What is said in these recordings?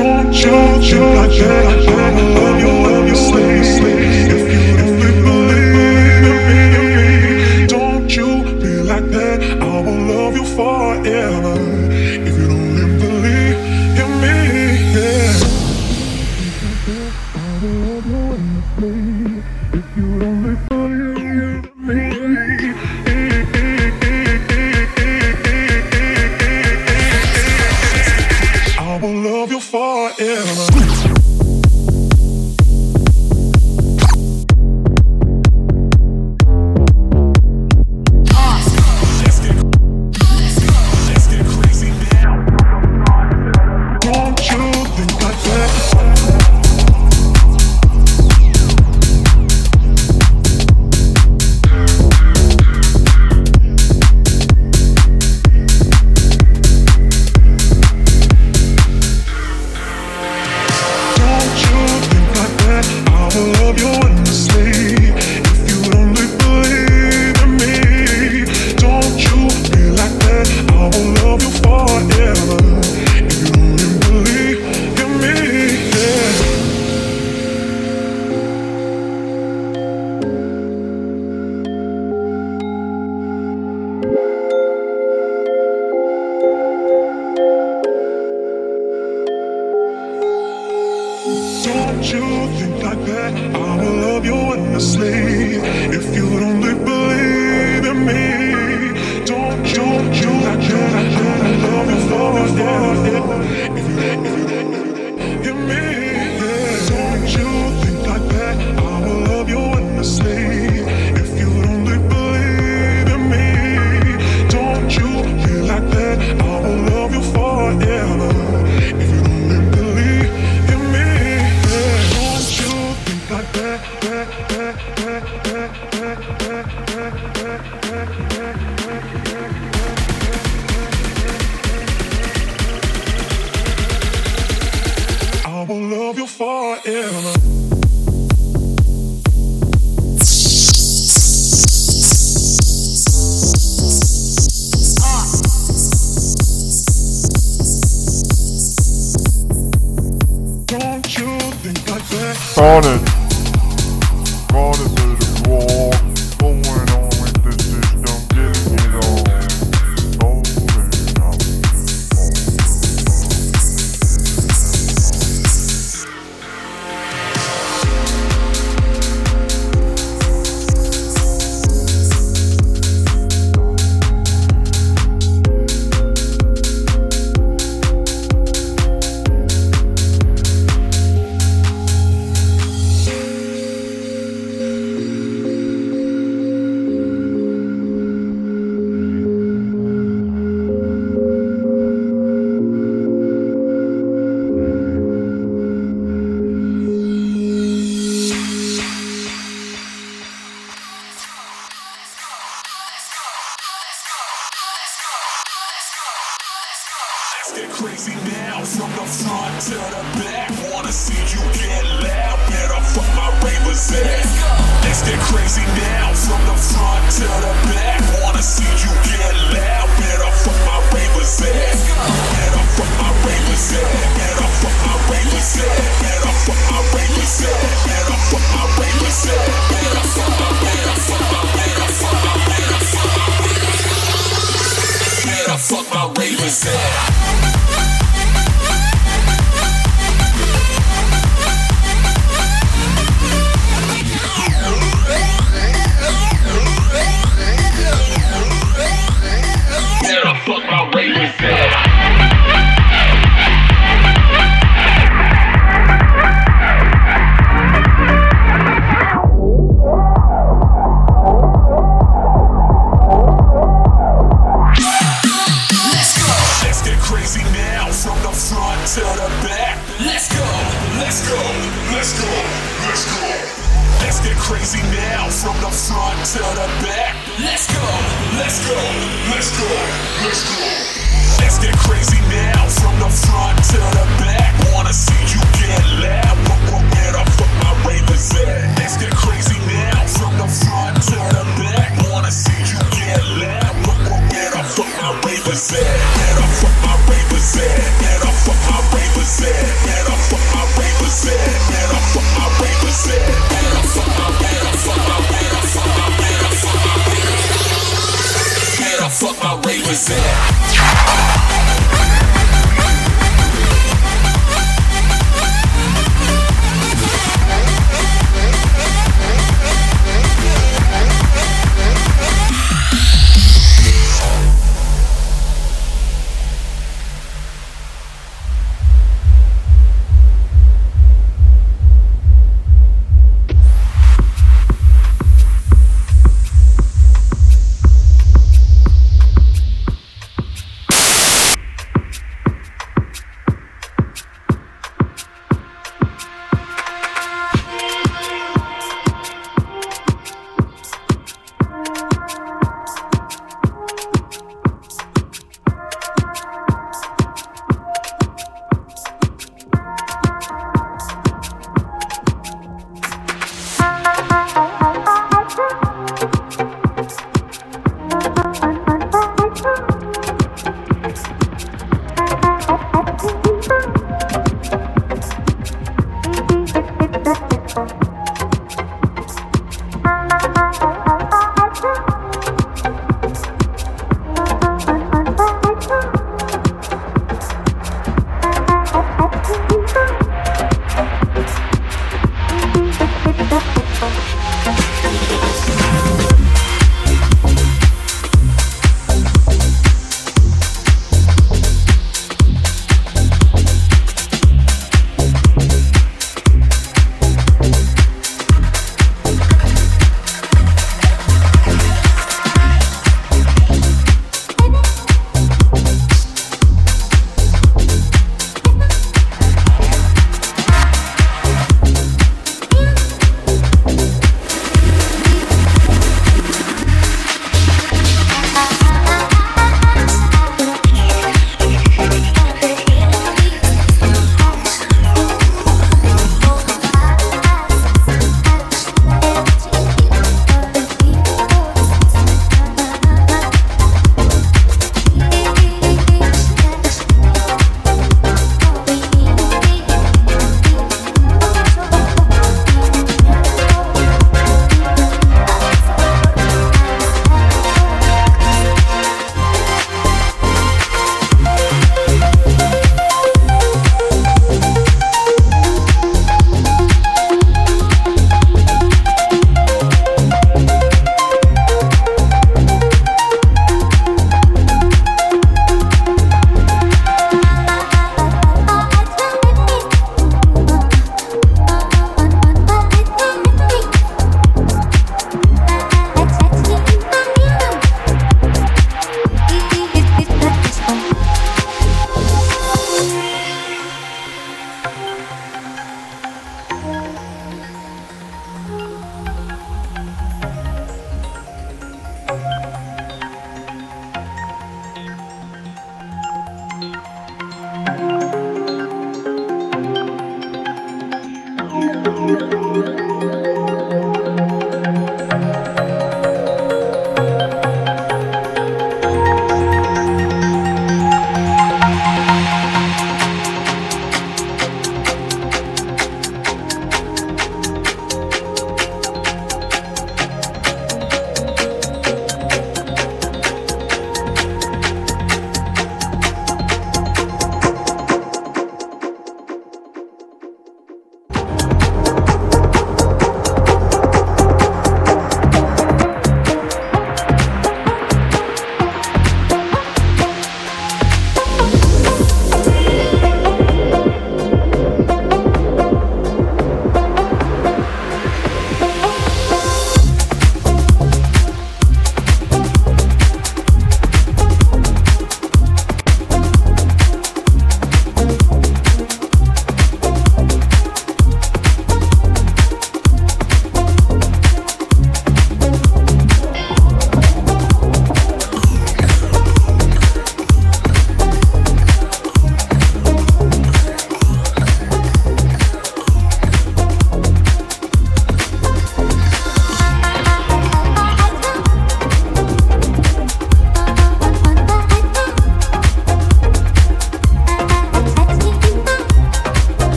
Don't judge you like that. I'm gonna love you when you sleep. If you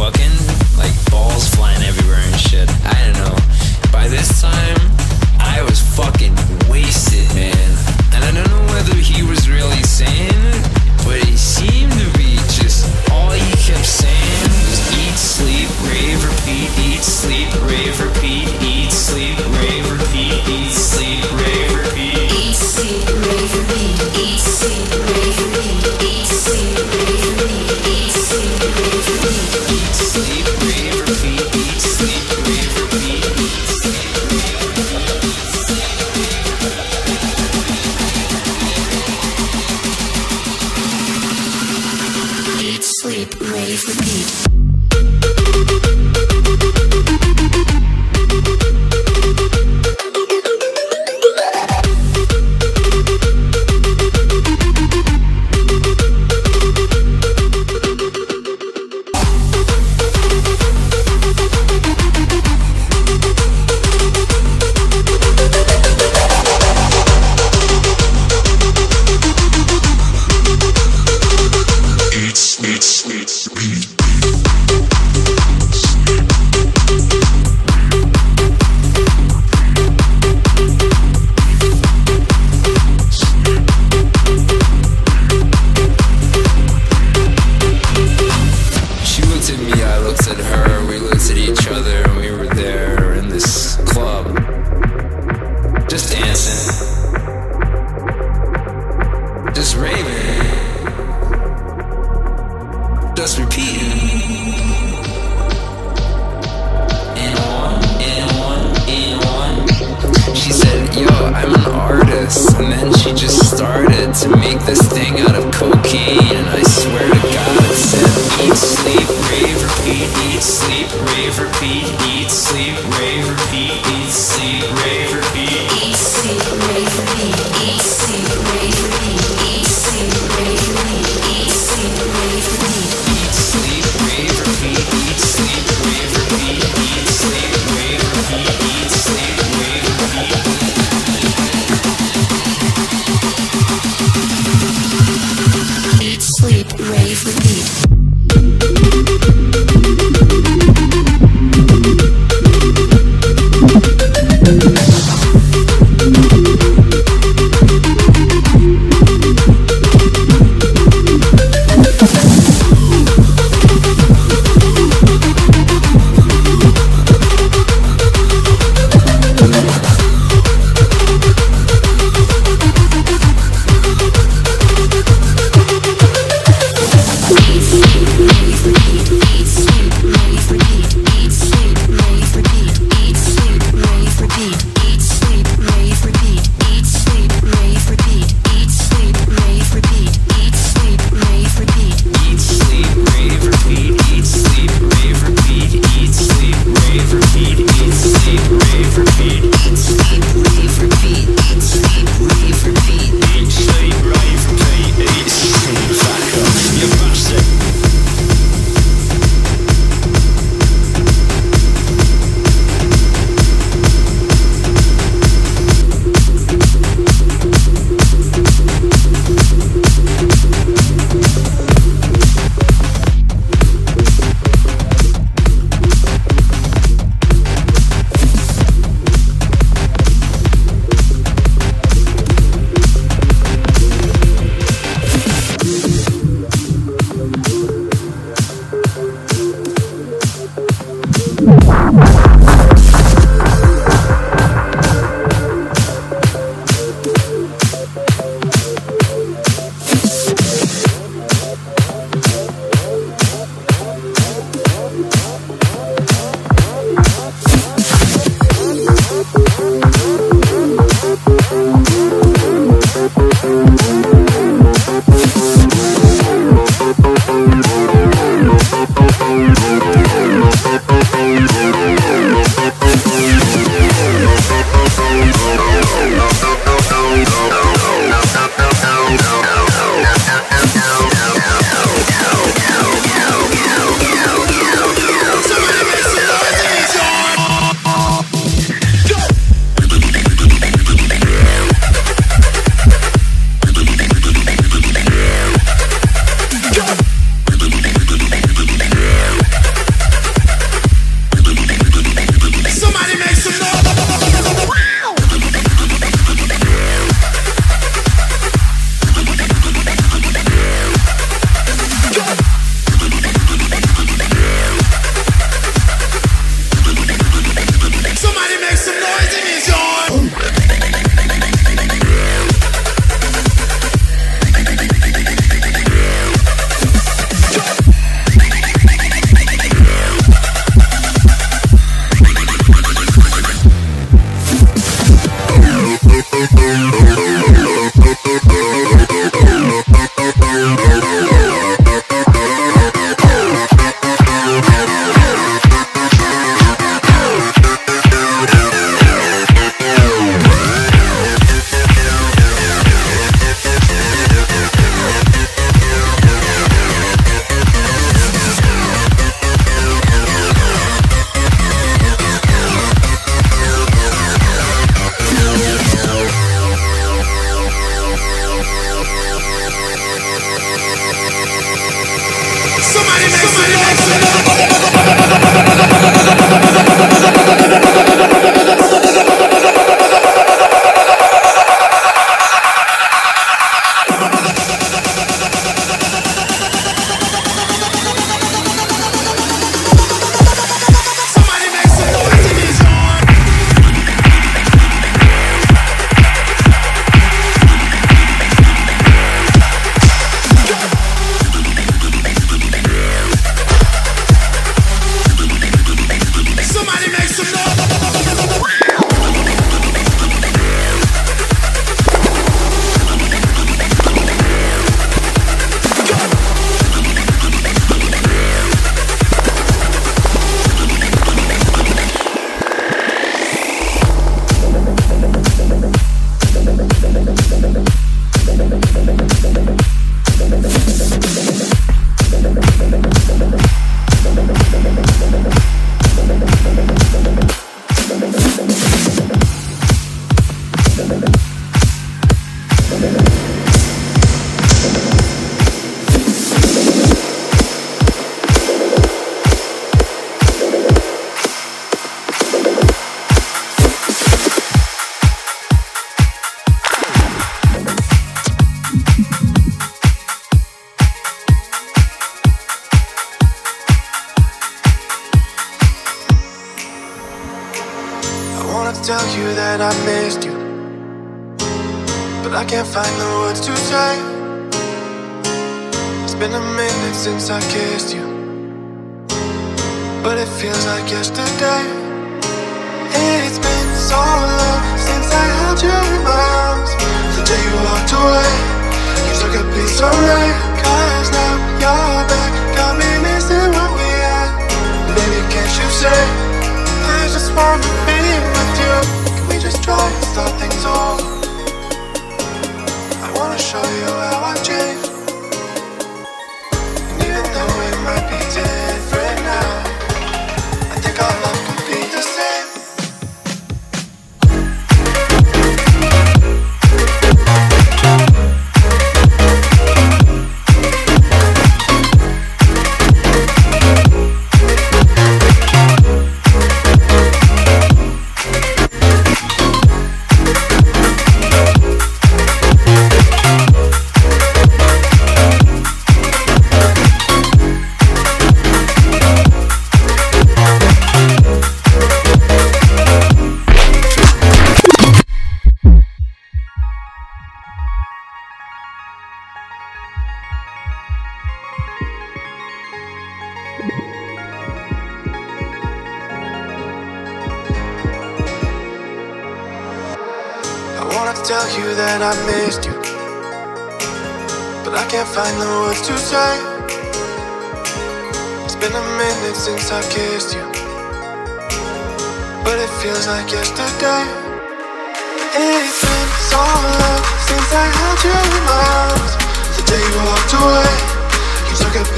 fucking, like balls flying everywhere and shit. I don't know. By this time, I was fucking wasted, man. And I don't know whether he was really saying it, but he seemed to be just all he kept saying.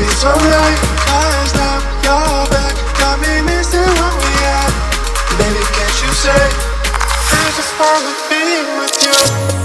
It's alright, your back. Got me missing what we had Baby, can't you I just wanna be with you?